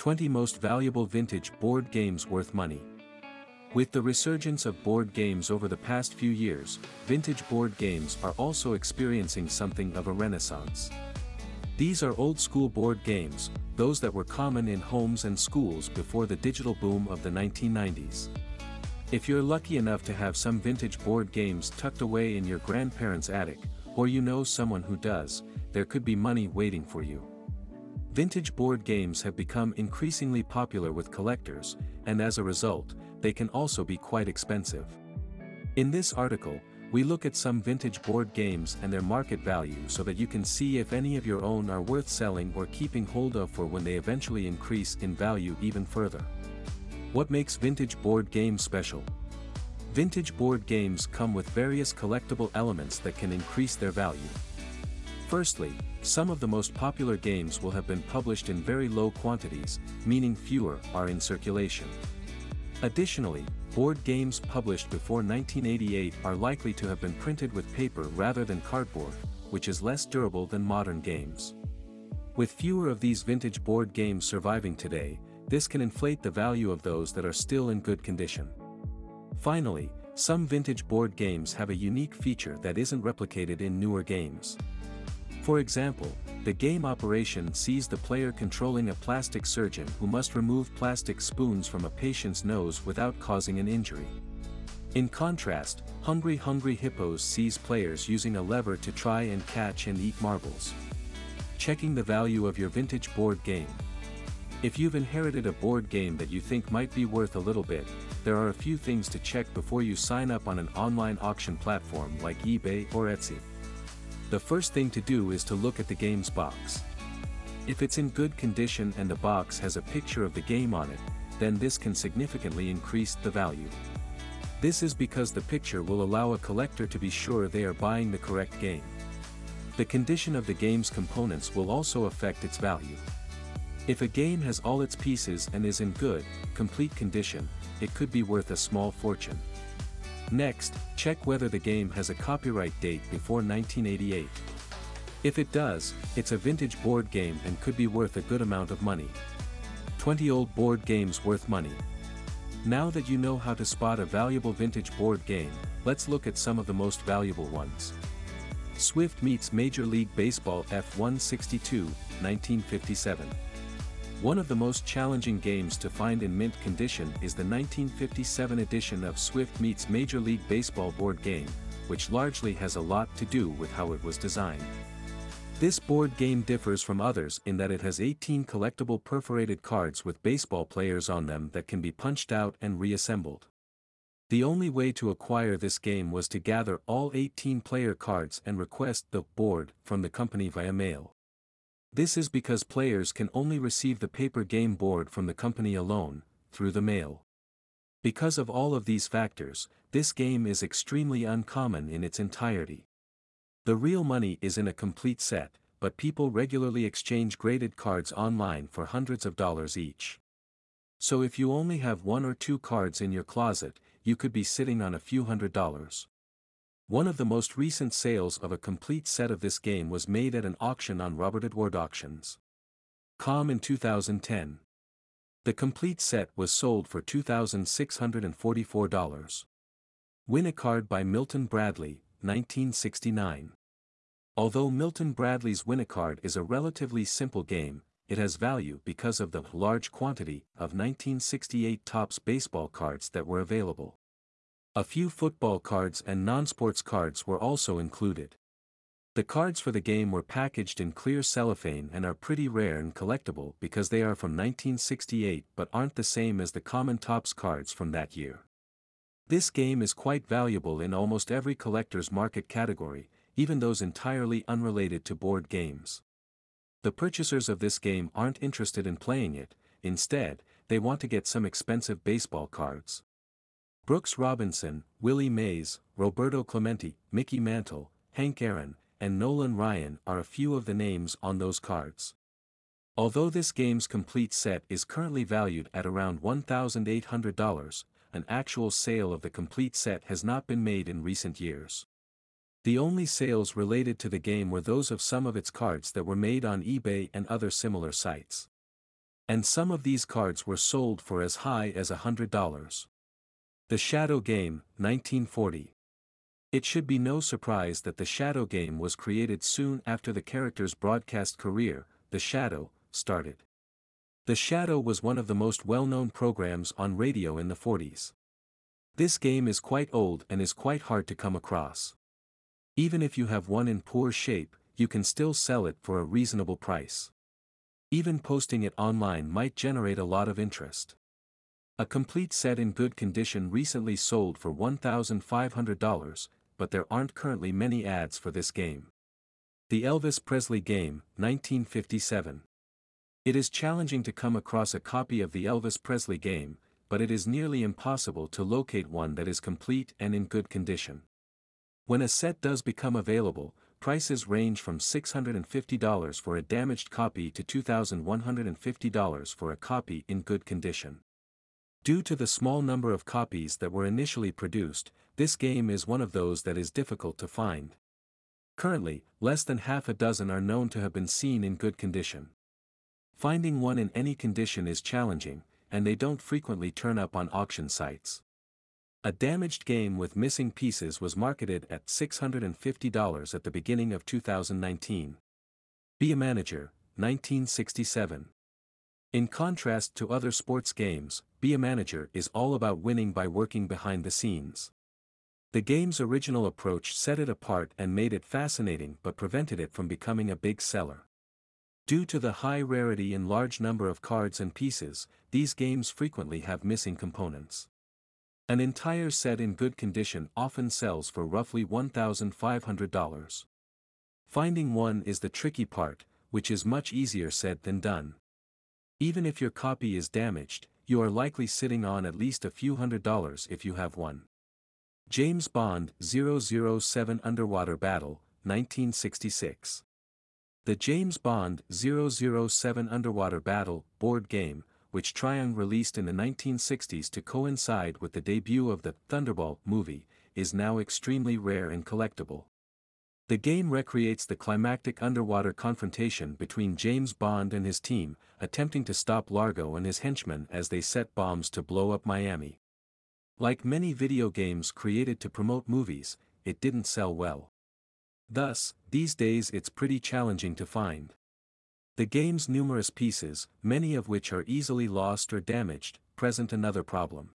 20 Most Valuable Vintage Board Games Worth Money. With the resurgence of board games over the past few years, vintage board games are also experiencing something of a renaissance. These are old-school board games, those that were common in homes and schools before the digital boom of the 1990s. If you're lucky enough to have some vintage board games tucked away in your grandparents' attic, or you know someone who does, there could be money waiting for you. Vintage board games have become increasingly popular with collectors, and as a result, they can also be quite expensive. In this article, we look at some vintage board games and their market value so that you can see if any of your own are worth selling or keeping hold of for when they eventually increase in value even further. What makes vintage board games special? Vintage board games come with various collectible elements that can increase their value. Firstly, some of the most popular games will have been published in very low quantities, meaning fewer are in circulation. Additionally, board games published before 1988 are likely to have been printed with paper rather than cardboard, which is less durable than modern games. With fewer of these vintage board games surviving today, this can inflate the value of those that are still in good condition. Finally, some vintage board games have a unique feature that isn't replicated in newer games. For example, the game operation sees the player controlling a plastic surgeon who must remove plastic spoons from a patient's nose without causing an injury. In contrast, Hungry Hungry Hippos sees players using a lever to try and catch and eat marbles. Checking the value of your vintage board game. If you've inherited a board game that you think might be worth a little bit, there are a few things to check before you sign up on an online auction platform like eBay or Etsy. The first thing to do is to look at the game's box. If it's in good condition and the box has a picture of the game on it, then this can significantly increase the value. This is because the picture will allow a collector to be sure they are buying the correct game. The condition of the game's components will also affect its value. If a game has all its pieces and is in good, complete condition, it could be worth a small fortune. Next, check whether the game has a copyright date before 1988. If it does, it's a vintage board game and could be worth a good amount of money. 20 old board games worth money. Now that you know how to spot a valuable vintage board game, let's look at some of the most valuable ones. Swift meets Major League Baseball F-162, 1957. One of the most challenging games to find in mint condition is the 1957 edition of Swift Meets Major League Baseball board game, which largely has a lot to do with how it was designed. This board game differs from others in that it has 18 collectible perforated cards with baseball players on them that can be punched out and reassembled. The only way to acquire this game was to gather all 18 player cards and request the board from the company via mail. This is because players can only receive the paper game board from the company alone, through the mail. Because of all of these factors, this game is extremely uncommon in its entirety. The real money is in a complete set, but people regularly exchange graded cards online for hundreds of dollars each. So if you only have one or two cards in your closet, you could be sitting on a few hundred dollars. One of the most recent sales of a complete set of this game was made at an auction on Robert Edward Auctions. Com in 2010. The complete set was sold for $2,644. Win a card by Milton Bradley, 1969. Although Milton Bradley's Win a Card is a relatively simple game, it has value because of the large quantity of 1968 Topps baseball cards that were available. A few football cards and non-sports cards were also included. The cards for the game were packaged in clear cellophane and are pretty rare and collectible because they are from 1968 but aren't the same as the common Topps cards from that year. This game is quite valuable in almost every collector's market category, even those entirely unrelated to board games. The purchasers of this game aren't interested in playing it, instead, they want to get some expensive baseball cards. Brooks Robinson, Willie Mays, Roberto Clemente, Mickey Mantle, Hank Aaron, and Nolan Ryan are a few of the names on those cards. Although this game's complete set is currently valued at around $1,800, an actual sale of the complete set has not been made in recent years. The only sales related to the game were those of some of its cards that were made on eBay and other similar sites. And some of these cards were sold for as high as $100. The Shadow Game, 1940. It should be no surprise that the Shadow Game was created soon after the character's broadcast career, The Shadow, started. The Shadow was one of the most well-known programs on radio in the 40s. This game is quite old and is quite hard to come across. Even if you have one in poor shape, you can still sell it for a reasonable price. Even posting it online might generate a lot of interest. A complete set in good condition recently sold for $1,500, but there aren't currently many ads for this game. The Elvis Presley Game, 1957. It is challenging to come across a copy of the Elvis Presley game, but it is nearly impossible to locate one that is complete and in good condition. When a set does become available, prices range from $650 for a damaged copy to $2,150 for a copy in good condition. Due to the small number of copies that were initially produced, this game is one of those that is difficult to find. Currently, less than half a dozen are known to have been seen in good condition. Finding one in any condition is challenging, and they don't frequently turn up on auction sites. A damaged game with missing pieces was marketed at $650 at the beginning of 2019. Be a Manager, 1967. In contrast to other sports games, Be a Manager is all about winning by working behind the scenes. The game's original approach set it apart and made it fascinating but prevented it from becoming a big seller. Due to the high rarity and large number of cards and pieces, these games frequently have missing components. An entire set in good condition often sells for roughly $1,500. Finding one is the tricky part, which is much easier said than done. Even if your copy is damaged, you are likely sitting on at least a few hundred dollars if you have one. James Bond 007 Underwater Battle, 1966. The James Bond 007 Underwater Battle board game, which Triumph released in the 1960s to coincide with the debut of the Thunderball movie, is now extremely rare and collectible. The game recreates the climactic underwater confrontation between James Bond and his team, attempting to stop Largo and his henchmen as they set bombs to blow up Miami. Like many video games created to promote movies, it didn't sell well. Thus, these days it's pretty challenging to find. The game's numerous pieces, many of which are easily lost or damaged, present another problem.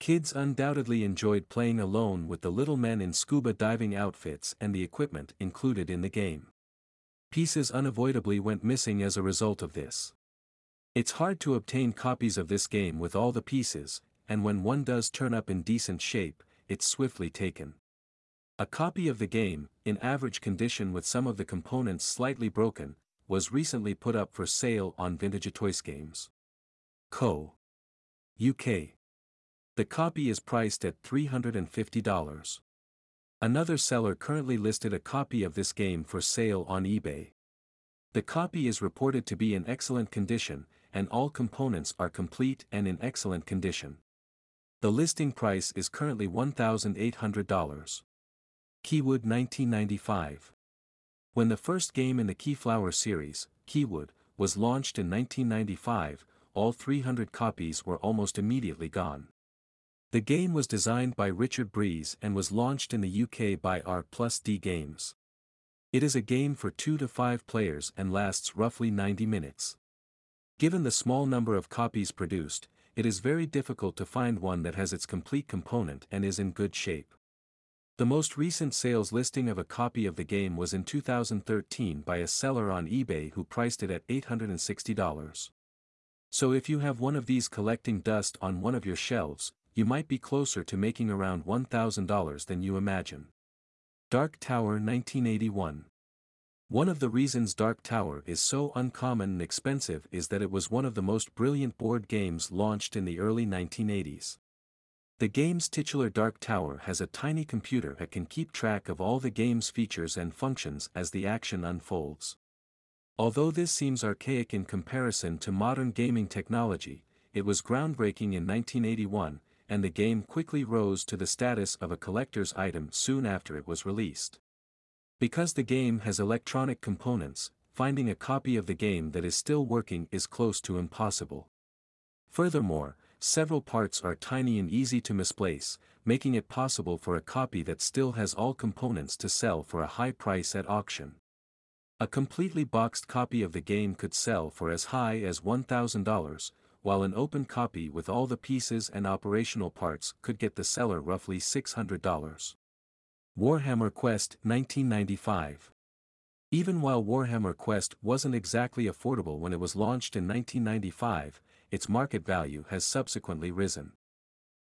Kids undoubtedly enjoyed playing alone with the little men in scuba diving outfits and the equipment included in the game. Pieces unavoidably went missing as a result of this. It's hard to obtain copies of this game with all the pieces, and when one does turn up in decent shape, it's swiftly taken. A copy of the game, in average condition with some of the components slightly broken, was recently put up for sale on Vintage Toys Games. Co. UK. The copy is priced at $350. Another seller currently listed a copy of this game for sale on eBay. The copy is reported to be in excellent condition, and all components are complete and in excellent condition. The listing price is currently $1,800. Keywood 1995 when the first game in the Keyflower series, Keywood, was launched in 1995, all 300 copies were almost immediately gone. The game was designed by Richard Breese and was launched in the UK by R plus D Games. It is a game for 2 to 5 players and lasts roughly 90 minutes. Given the small number of copies produced, it is very difficult to find one that has its complete component and is in good shape. The most recent sales listing of a copy of the game was in 2013 by a seller on eBay who priced it at $860. So if you have one of these collecting dust on one of your shelves, you might be closer to making around $1,000 than you imagine. Dark Tower 1981 One of the reasons Dark Tower is so uncommon and expensive is that it was one of the most brilliant board games launched in the early 1980s. The game's titular Dark Tower has a tiny computer that can keep track of all the game's features and functions as the action unfolds. Although this seems archaic in comparison to modern gaming technology, it was groundbreaking in 1981, and the game quickly rose to the status of a collector's item soon after it was released. Because the game has electronic components, finding a copy of the game that is still working is close to impossible. Furthermore, several parts are tiny and easy to misplace, making it possible for a copy that still has all components to sell for a high price at auction. A completely boxed copy of the game could sell for as high as $1,000, while an open copy with all the pieces and operational parts could get the seller roughly $600. Warhammer Quest 1995 Even while Warhammer Quest wasn't exactly affordable when it was launched in 1995, its market value has subsequently risen.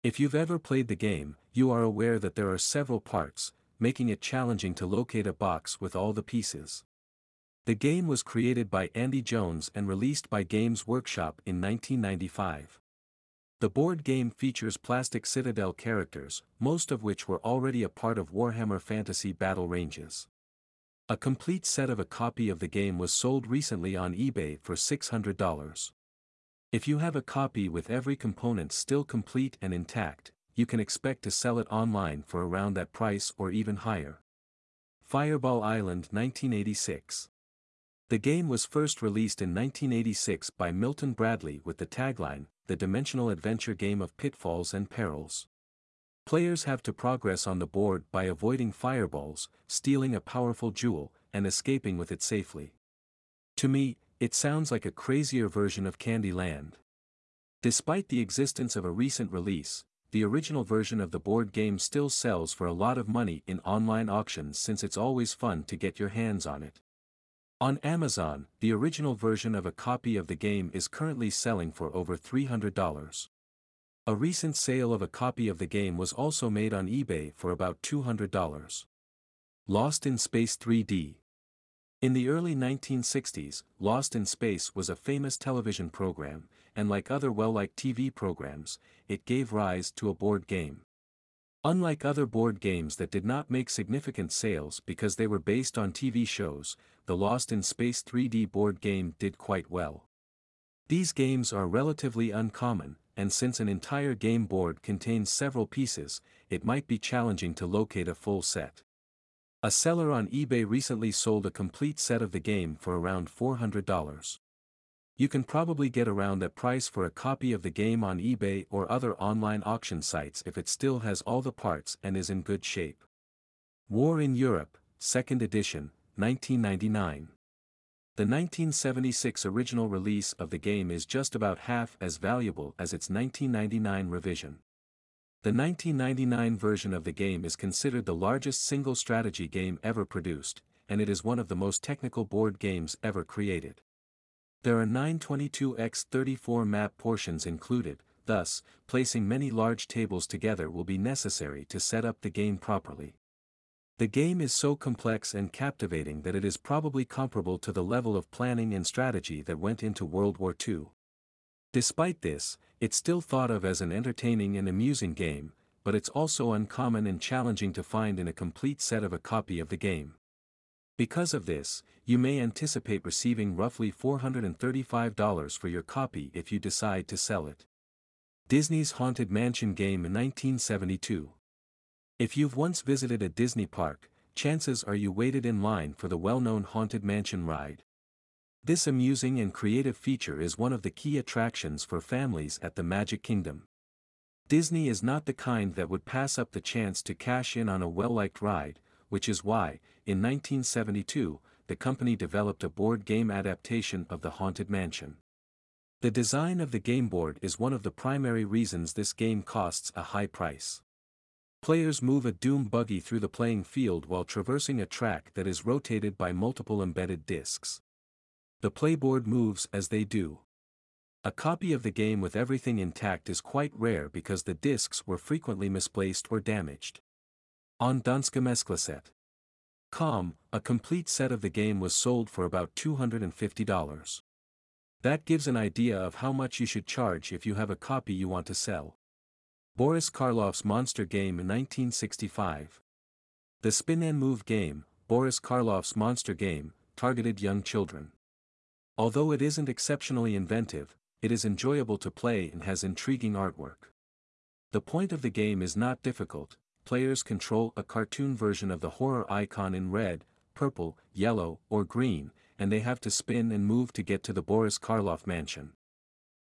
If you've ever played the game, you are aware that there are several parts, making it challenging to locate a box with all the pieces. The game was created by Andy Jones and released by Games Workshop in 1995. The board game features plastic Citadel characters, most of which were already a part of Warhammer Fantasy Battle Ranges. A complete set of a copy of the game was sold recently on eBay for $600. If you have a copy with every component still complete and intact, you can expect to sell it online for around that price or even higher. Fireball Island 1986 the game was first released in 1986 by Milton Bradley with the tagline, The Dimensional Adventure Game of Pitfalls and Perils. Players have to progress on the board by avoiding fireballs, stealing a powerful jewel, and escaping with it safely. To me, it sounds like a crazier version of Candyland. Despite the existence of a recent release, the original version of the board game still sells for a lot of money in online auctions since it's always fun to get your hands on it. On Amazon, the original version of a copy of the game is currently selling for over $300. A recent sale of a copy of the game was also made on eBay for about $200. Lost in Space 3D In the early 1960s, Lost in Space was a famous television program, and like other well-liked TV programs, it gave rise to a board game. Unlike other board games that did not make significant sales because they were based on TV shows, the Lost in Space 3D board game did quite well. These games are relatively uncommon, and since an entire game board contains several pieces, it might be challenging to locate a full set. A seller on eBay recently sold a complete set of the game for around $400. You can probably get around that price for a copy of the game on eBay or other online auction sites if it still has all the parts and is in good shape. War in Europe, 2nd edition, 1999. The 1976 original release of the game is just about half as valuable as its 1999 revision. The 1999 version of the game is considered the largest single strategy game ever produced, and it is one of the most technical board games ever created. There are 922x34 map portions included, thus, placing many large tables together will be necessary to set up the game properly. The game is so complex and captivating that it is probably comparable to the level of planning and strategy that went into World War II. Despite this, it's still thought of as an entertaining and amusing game, but it's also uncommon and challenging to find in a complete set of a copy of the game. Because of this, you may anticipate receiving roughly $435 for your copy if you decide to sell it. Disney's Haunted Mansion game in 1972. If you've once visited a Disney park, chances are you waited in line for the well-known Haunted Mansion ride. This amusing and creative feature is one of the key attractions for families at the Magic Kingdom. Disney is not the kind that would pass up the chance to cash in on a well-liked ride, which is why, in 1972, the company developed a board game adaptation of The Haunted Mansion. The design of the game board is one of the primary reasons this game costs a high price. Players move a doom buggy through the playing field while traversing a track that is rotated by multiple embedded discs. The playboard moves as they do. A copy of the game with everything intact is quite rare because the discs were frequently misplaced or damaged. On Danske Mesklaset. Com, a complete set of the game was sold for about $250. That gives an idea of how much you should charge if you have a copy you want to sell. Boris Karloff's Monster Game in 1965. The Spin and Move game, Boris Karloff's Monster Game, targeted young children. Although it isn't exceptionally inventive, it is enjoyable to play and has intriguing artwork. The point of the game is not difficult, players control a cartoon version of the horror icon in red, purple, yellow, or green, and they have to spin and move to get to the Boris Karloff mansion.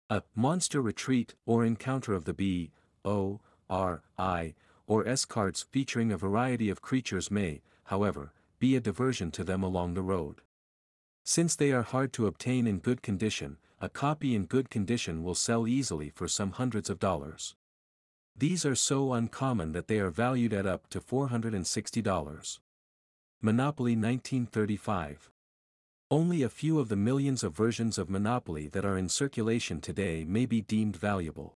A monster retreat or encounter of the B, O, R, I, or S cards featuring a variety of creatures may, however, be a diversion to them along the road. Since they are hard to obtain in good condition, a copy in good condition will sell easily for some hundreds of dollars. These are so uncommon that they are valued at up to $460. Monopoly 1935 Only a few of the millions of versions of Monopoly that are in circulation today may be deemed valuable.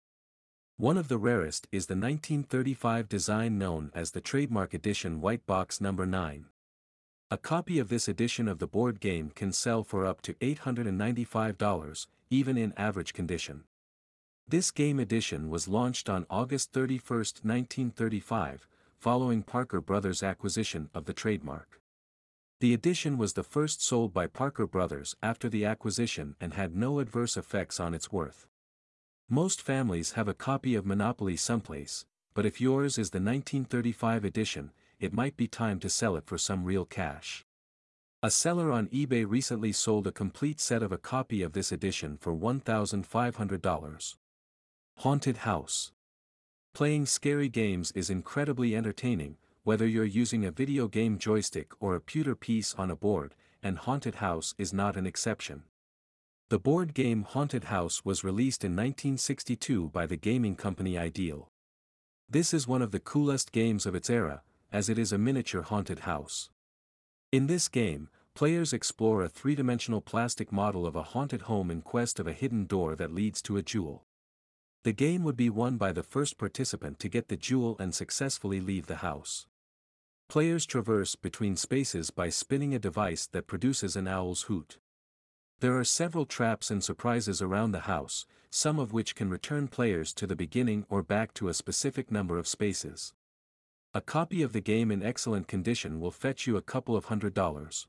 One of the rarest is the 1935 design known as the Trademark Edition White Box No. 9. A copy of this edition of the board game can sell for up to $895, even in average condition. This game edition was launched on August 31, 1935, following Parker Brothers' acquisition of the trademark. The edition was the first sold by Parker Brothers after the acquisition and had no adverse effects on its worth. Most families have a copy of Monopoly someplace, but if yours is the 1935 edition, it might be time to sell it for some real cash. A seller on eBay recently sold a complete set of a copy of this edition for $1,500. Haunted House Playing scary games is incredibly entertaining, whether you're using a video game joystick or a pewter piece on a board, and Haunted House is not an exception. The board game Haunted House was released in 1962 by the gaming company Ideal. This is one of the coolest games of its era, as it is a miniature haunted house. In this game, players explore a three-dimensional plastic model of a haunted home in quest of a hidden door that leads to a jewel. The game would be won by the first participant to get the jewel and successfully leave the house. Players traverse between spaces by spinning a device that produces an owl's hoot. There are several traps and surprises around the house, some of which can return players to the beginning or back to a specific number of spaces. A copy of the game in excellent condition will fetch you a couple of hundred dollars.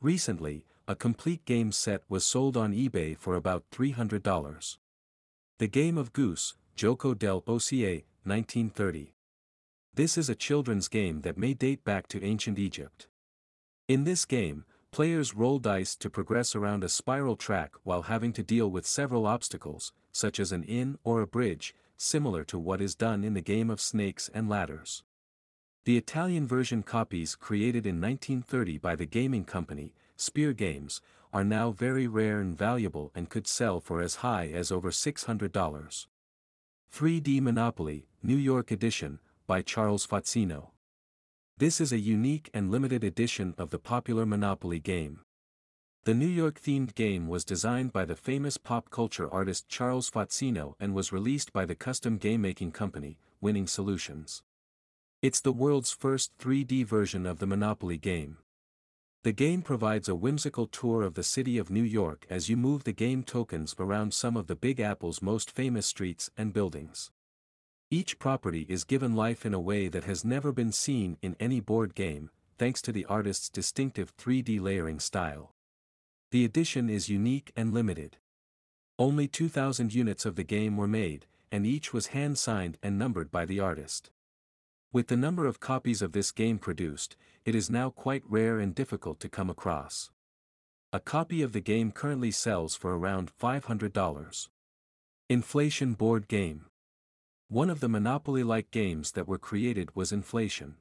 Recently, a complete game set was sold on eBay for about $300. The Game of Goose, Gioco del Oca, 1930. This is a children's game that may date back to ancient Egypt. In this game, Players roll dice to progress around a spiral track while having to deal with several obstacles, such as an inn or a bridge, similar to what is done in the game of snakes and ladders. The Italian version copies created in 1930 by the gaming company, Spear Games, are now very rare and valuable and could sell for as high as over $600. 3D Monopoly, New York Edition, by Charles Fazzino. This is a unique and limited edition of the popular Monopoly game. The New York-themed game was designed by the famous pop culture artist Charles Fazzino and was released by the custom game-making company, Winning Solutions. It's the world's first 3D version of the Monopoly game. The game provides a whimsical tour of the city of New York as you move the game tokens around some of the Big Apple's most famous streets and buildings. Each property is given life in a way that has never been seen in any board game, thanks to the artist's distinctive 3D layering style. The edition is unique and limited. Only 2,000 units of the game were made, and each was hand-signed and numbered by the artist. With the number of copies of this game produced, it is now quite rare and difficult to come across. A copy of the game currently sells for around $500. Inflation Board Game one of the Monopoly-like games that were created was Inflation.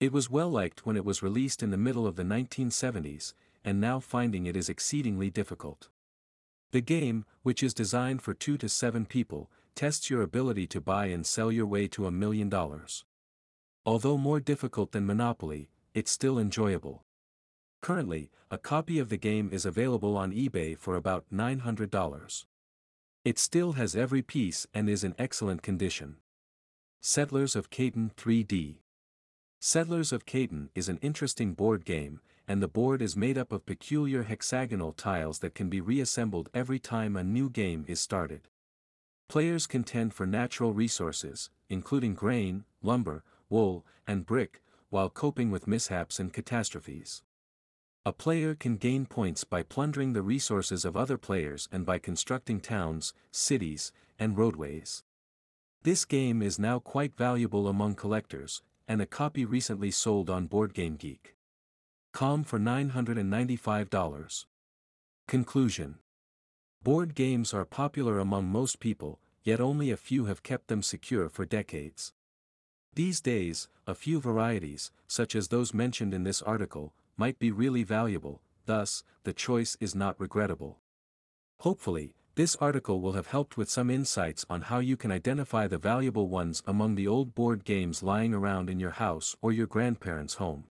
It was well liked when it was released in the middle of the 1970s, and now finding it is exceedingly difficult. The game, which is designed for 2 to 7 people, tests your ability to buy and sell your way to a million dollars. Although more difficult than Monopoly, it's still enjoyable. Currently, a copy of the game is available on eBay for about $900. It still has every piece and is in excellent condition. Settlers of Catan 3D Settlers of Catan is an interesting board game, and the board is made up of peculiar hexagonal tiles that can be reassembled every time a new game is started. Players contend for natural resources, including grain, lumber, wool, and brick, while coping with mishaps and catastrophes. A player can gain points by plundering the resources of other players and by constructing towns, cities, and roadways. This game is now quite valuable among collectors, and a copy recently sold on BoardGameGeek. Com for $995. Conclusion Board games are popular among most people, yet only a few have kept them secure for decades. These days, a few varieties, such as those mentioned in this article, might be really valuable, thus, the choice is not regrettable. Hopefully, this article will have helped with some insights on how you can identify the valuable ones among the old board games lying around in your house or your grandparents' home.